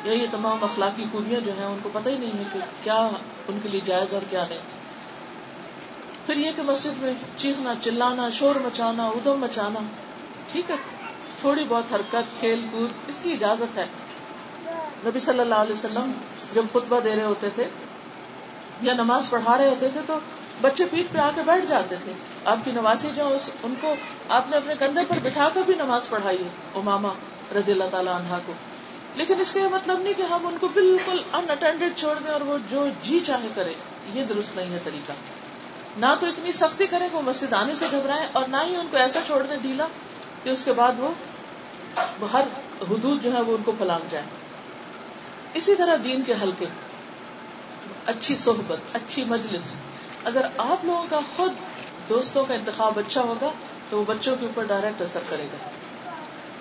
یا یہ تمام اخلاقی خوبیاں جو ہیں ان کو پتہ ہی نہیں ہے کہ کیا ان کے لیے جائز اور کیا نہیں پھر یہ کہ مسجد میں چیخنا، چلانا، شور مچانا، ادم مچانا، ٹھیک ہے، تھوڑی بہت حرکت، کھیل کود، اس کی اجازت ہے۔ نبی صلی اللہ علیہ وسلم جب خطبہ دے رہے ہوتے تھے یا نماز پڑھا رہے ہوتے تھے تو بچے پیٹ پہ آ کے بیٹھ جاتے تھے۔ آپ کی نوازی جو ان کو آپ نے اپنے کندھے پر بٹھا کر بھی نماز پڑھائی ہے اماما رضی اللہ تعالیٰ عنہا کو۔ لیکن اس کا یہ مطلب نہیں کہ ہم ان کو بالکل ان اٹینڈیڈ چھوڑ دیں اور وہ جو جی چاہے کرے، یہ درست نہیں ہے طریقہ۔ نہ تو اتنی سختی کرے کہ وہ مسجد آنے سے گھبرائے اور نہ ہی ان کو ایسا چھوڑ دیں ڈھیلا کہ اس کے بعد وہ ہر حدود جو ہے وہ ان کو پھلانگ جائے اسی طرح دین کے حلقے، اچھی صحبت، اچھی مجلس۔ اگر آپ لوگوں کا خود دوستوں کا انتخاب اچھا ہوگا، تو وہ بچوں کے اوپر ڈائریکٹ اثر کرے گا۔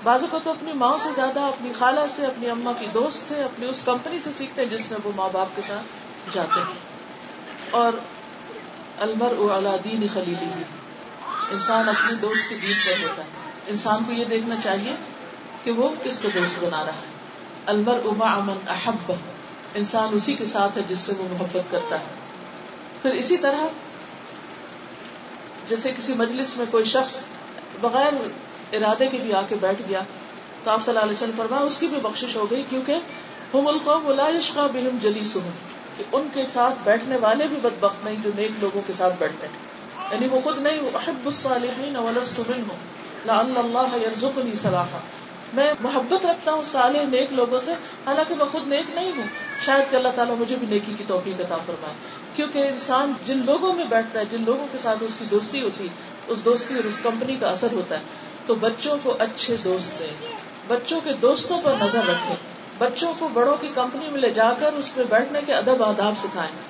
بازو کو تو اپنی ماں سے زیادہ، اپنی خالہ سے، اپنی اما کی دوست سے، اپنی اس کمپنی سے سیکھتے ہیں جس میں وہ ماں باپ کے ساتھ جاتے ہیں۔ اور المر دین خلیلی ہی انسان اپنے دوست کے دین پر ہوتا ہے۔ انسان کو یہ دیکھنا چاہیے کہ وہ کس کو دوست بنا رہا ہے۔ المر اما امن احب انسان اسی کے ساتھ ہے جس سے وہ محبت کرتا ہے۔ پھر اسی طرح جیسے کسی مجلس میں کوئی شخص بغیر ارادے کے بھی آ کے بیٹھ گیا تو آپ صلی اللہ علیہ وسلم فرمایا، اس کی بھی بخشش ہو گئی کیونکہ ہم القوم لا یشقا بہم جلیس کہ ان کے ساتھ بیٹھنے والے بھی بدبخت نہیں جو نیک لوگوں کے ساتھ بیٹھتے ہیں۔ یعنی وہ خود نہیں احب الصالحین ولست منهم، لعل اللہ یرزقنی صلاحا۔ میں محبت رکھتا ہوں صالح نیک لوگوں سے، حالانکہ میں خود نیک نہیں ہوں۔ شاید کہ اللہ تعالیٰ مجھے بھی نیکی کی توفیق عطا فرمائے۔ کیونکہ انسان جن لوگوں میں بیٹھتا ہے، جن لوگوں کے ساتھ اس کی دوستی ہوتی اس دوستی اور اس کمپنی کا اثر ہوتا ہے۔ تو بچوں کو اچھے دوست دیں۔ بچوں کے دوستوں پر نظر رکھیں۔ بچوں کو بڑوں کی کمپنی میں لے جا کر اس میں بیٹھنے کے ادب آداب سکھائیں۔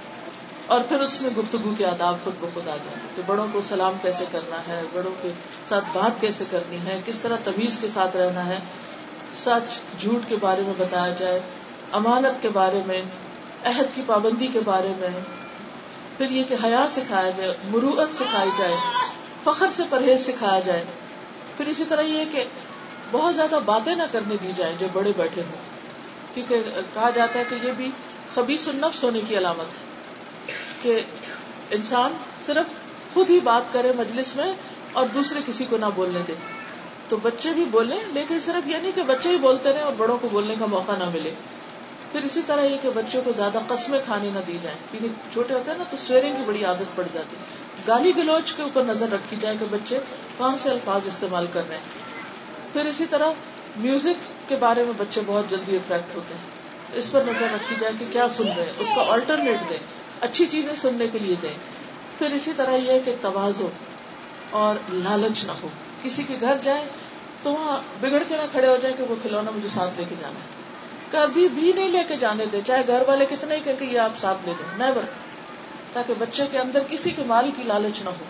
اور پھر اس میں گفتگو کے آداب خود بخود آ جائیں کہ بڑوں کو سلام کیسے کرنا ہے، بڑوں کے ساتھ بات کیسے کرنی ہے، کس طرح تمیز کے ساتھ رہنا ہے، سچ جھوٹ کے بارے میں بتایا جائے، امانت کے بارے میں، عہد کی پابندی کے بارے میں، پھر یہ کہ حیا سکھایا جائے، مروعت سکھائی جائے، فخر سے پرہیز سکھایا جائے۔ پھر اسی طرح یہ کہ بہت زیادہ باتیں نہ کرنے دی جائیں جو بڑے بیٹھے ہوں۔ کیونکہ کہا جاتا ہے کہ یہ بھی خبیص النفس ہونے کی علامت ہے۔ کہ انسان صرف خود ہی بات کرے مجلس میں اور دوسرے کسی کو نہ بولنے دے۔ تو بچے بھی بولیں، لیکن صرف یہ نہیں کہ بچے ہی بولتے رہے اور بڑوں کو بولنے کا موقع نہ ملے۔ پھر اسی طرح یہ کہ بچوں کو زیادہ قسمیں کھانے نہ دی جائیں۔ کیونکہ چھوٹے ہوتے ہیں نا تو سویرنگ کی بڑی عادت پڑ جاتی ہے۔ گالی گلوچ کے اوپر نظر رکھی جائے کہ بچے کون سے الفاظ استعمال کر رہے ہیں۔ پھر اسی طرح میوزک کے بارے میں بچے بہت جلدی اٹریکٹ ہوتے ہیں۔ اس پر نظر رکھی جائے کہ کیا سن رہے ہیں، اس کا آلٹرنیٹ دیں۔ اچھی چیزیں سننے کے لیے دیں۔ پھر اسی طرح یہ ہے کہ توازو اور لالچ نہ ہو۔ کسی کے گھر جائیں تو وہاں بگڑ کے نہ کھڑے ہو جائیں کہ وہ کھلونا مجھے ساتھ لے کے جانا ہے۔ کبھی بھی نہیں لے کے جانے دے چاہے گھر والے کتنے ہی کہ یہ آپ ساتھ لے دیں نیور تاکہ بچے کے اندر کسی کے مال کی لالچ نہ ہو۔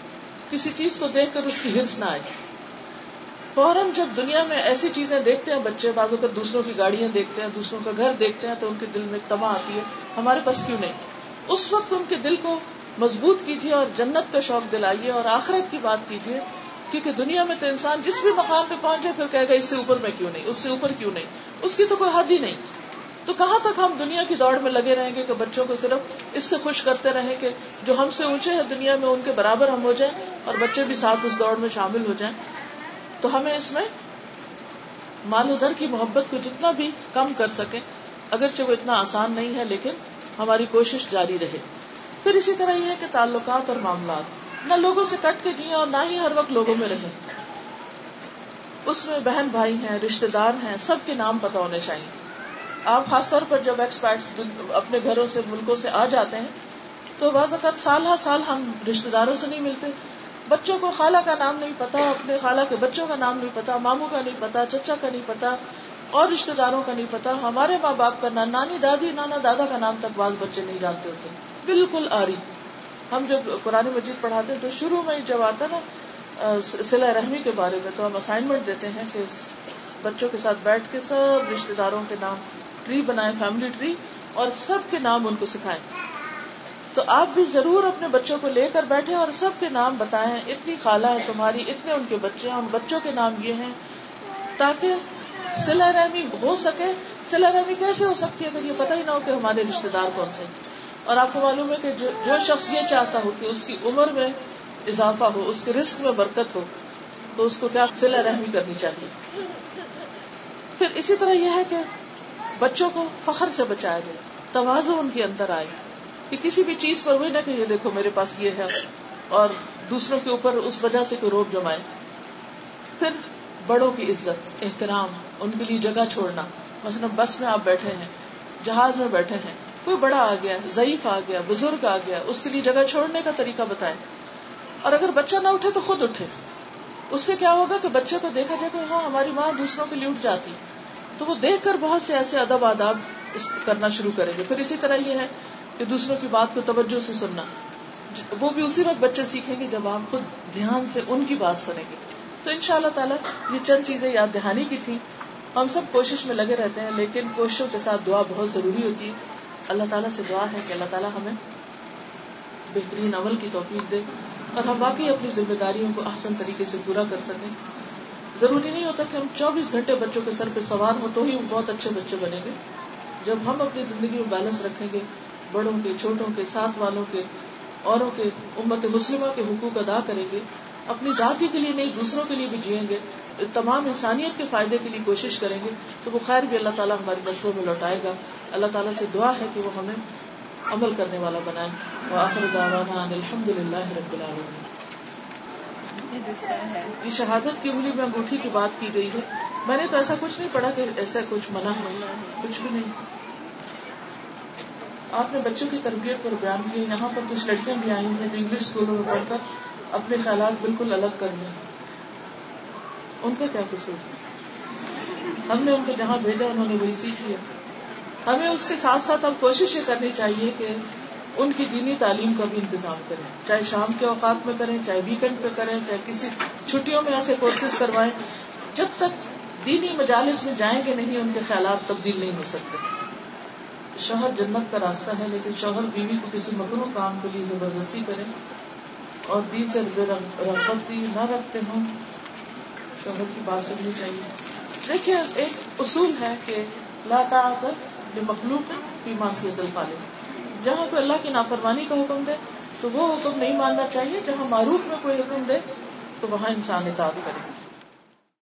کسی چیز کو دیکھ کر اس کی ہرس نہ آئے۔ فوراً جب دنیا میں ایسی چیزیں دیکھتے ہیں، بچے بازو کر دوسروں کی گاڑیاں دیکھتے ہیں، دوسروں کا گھر دیکھتے ہیں، تو ان کے دل میں تما آتی ہے۔ ہمارے پاس کیوں نہیں؟ اس وقت ان کے دل کو مضبوط کیجیے اور جنت کا شوق دلائیے اور آخرت کی بات کیجیے، کیونکہ دنیا میں تو انسان جس بھی مقام پہ پہنچے پھر کہے گا، اس سے اوپر میں کیوں نہیں؟ اس سے اوپر کیوں نہیں؟ اس کی تو کوئی حد ہی نہیں۔ تو کہاں تک ہم دنیا کی دوڑ میں لگے رہیں گے کہ بچوں کو صرف اس سے خوش کرتے رہیں کہ جو ہم سے اونچے ہیں، دنیا میں ان کے برابر ہم ہو جائیں اور بچے بھی ساتھ اس دوڑ میں شامل ہو جائیں۔ تو ہمیں اس میں مال و زر کی محبت کو جتنا بھی کم کر سکیں، اگرچہ وہ اتنا آسان نہیں ہے، لیکن ہماری کوشش جاری رہے۔ پھر اسی طرح یہ ہے کہ تعلقات اور معاملات نہ لوگوں سے کٹ کے جیے اور نہ ہی ہر وقت لوگوں میں رہے اس میں بہن بھائی ہیں رشتے دار ہیں، سب کے نام پتہ ہونے چاہیے۔ آپ خاص طور پر جب ایکسپائٹ اپنے گھروں سے، ملکوں سے آ جاتے ہیں، تو بعض اوقات سال ہر سال ہم رشتے داروں سے نہیں ملتے۔ بچوں کو خالہ کا نام نہیں پتا، اپنے خالہ کے بچوں کا نام نہیں پتا، ماموں کا نہیں پتا، چچا کا نہیں پتا اور رشتے داروں کا نہیں پتا، ہمارے ماں باپ کا نام نانی دادی نانا دادا کا نام تک بعض بچے نہیں جانتے ہوتے۔ بالکل آری۔ ہم جب قرآن مجید پڑھاتے ہیں تو شروع میں جب آتا نا سلا رحمی کے بارے میں، تو ہم اسائنمنٹ دیتے ہیں کہ بچوں کے ساتھ بیٹھ کے سب رشتے داروں کے نام ٹری بنائے فیملی ٹری اور سب کے نام ان کو سکھائیں۔ تو آپ بھی ضرور اپنے بچوں کو لے کر بیٹھے اور سب کے نام بتائیں، اتنی خالہ ہے تمہاری، اتنے ان کے بچے ہیں ان بچوں کے نام یہ ہیں، تاکہ سلا رحمی ہو سکے سلا رحمی کیسے ہو سکتی ہے؟ اگر یہ پتہ ہی نہ ہو کہ ہمارے رشتے دار کون سے اور آپ کو معلوم ہے کہ جو جو شخص یہ چاہتا ہو کہ اس کی عمر میں اضافہ ہو، اس کے رسک میں برکت ہو، تو اس کو کیا سلا رحمی کرنی چاہیے؟ پھر اسی طرح یہ ہے کہ بچوں کو فخر سے بچایا جائے توازو ان کے اندر آئے کہ کسی بھی چیز پر ہوئی نہ کہ یہ دیکھو میرے پاس یہ ہے اور دوسروں کے اوپر اس وجہ سے کوئی روک جمائے۔ پھر بڑوں کی عزت، احترام، ان کے لیے جگہ چھوڑنا۔ مثلا بس میں آپ بیٹھے ہیں، جہاز میں بیٹھے ہیں، کوئی بڑا آ گیا، ضعیف آ گیا، بزرگ آ گیا، اس کے لیے جگہ چھوڑنے کا طریقہ بتائیں۔ اور اگر بچہ نہ اٹھے تو خود اٹھے۔ اس سے کیا ہوگا کہ بچے کو دیکھا جائے کہ ہاں ہماری ماں دوسروں کے لیے اٹھ جاتی۔ تو وہ دیکھ کر بہت سے ایسے ادب آداب کرنا شروع کریں گے۔ پھر اسی طرح یہ ہے کہ دوسروں کی بات کو توجہ سے سننا۔ وہ بھی اسی وقت بچے سیکھیں گے جب آپ خود دھیان سے ان کی بات سنیں گے۔ تو ان شاء اللہ تعالیٰ یہ چند چیزیں یاد دہانی کی تھی ہم سب کوشش میں لگے رہتے ہیں، لیکن کوششوں کے ساتھ دعا بہت ضروری ہوتی ہے۔ اللہ تعالیٰ سے دعا ہے کہ اللہ تعالیٰ ہمیں بہترین عمل کی توفیق دے اور ہم واقعی اپنی ذمہ داریوں کو احسن طریقے سے پورا کر سکیں۔ ضروری نہیں ہوتا کہ ہم چوبیس گھنٹے بچوں کے سر پہ سوار ہوں تو ہی بہت اچھے بچے بنیں گے۔ جب ہم اپنی زندگی میں بیلنس رکھیں گے، بڑوں کے، چھوٹوں کے، ساتھ والوں کے، اوروں کے، امت مسلمہ کے حقوق ادا کریں گے اپنی ذاتی کے لیے نہیں دوسروں کے لیے بھی جیئیں گے تمام انسانیت کے فائدے کے لیے کوشش کریں گے تو وہ خیر بھی اللہ تعالیٰ ہماری نسلوں میں لوٹائے گا۔ اللہ تعالیٰ سے دعا ہے کہ وہ ہمیں عمل کرنے والا بنائے وہ آخر دعوانا الحمد للہ رب العالمین۔ یہ شہادت کی انگلی میں انگوٹھی کی بات کی گئی ہے۔ میں نے تو ایسا کچھ نہیں پڑھا کہ ایسا کچھ منع ہے کچھ بھی نہیں۔ آپ نے بچوں کی تربیت پر بیان کیا یہاں پر کچھ لڑکیاں بھی آئی ہیں جو انگلش اسکولوں میں پڑھ کر اپنے خیالات بالکل الگ کر لیں ان کا کیا قصور؟ ہم نے ان کو جہاں بھیجا، انہوں نے وہی سیکھ لیا۔ ہمیں اس کے ساتھ ساتھ اب کوشش یہ کرنی چاہیے کہ ان کی دینی تعلیم کا بھی انتظام کریں۔ چاہے شام کے اوقات میں کریں، چاہے ویکینڈ پہ کریں، چاہے کسی چھٹیوں میں ایسے کورسز کروائیں۔ جب تک دینی مجالس میں جائیں گے نہیں، ان کے خیالات تبدیل نہیں ہو سکتے۔ شوہر جنت کا راستہ ہے، لیکن شوہر بیوی کو کسی مکرو کام کے لیے زبردستی کرے اور دی سے رغبتی نہ رکھتے ہوں شوہر کی بات سننی چاہیے۔ دیکھیے، ایک اصول ہے کہ لا طاقت جو مخلوق ہے فی معصیت الخالق۔ جہاں کوئی اللہ کی نافرمانی کا حکم دے، تو وہ حکم نہیں ماننا چاہیے۔ جہاں معروف میں کوئی حکم دے، تو وہاں انسان اطاعت کرے۔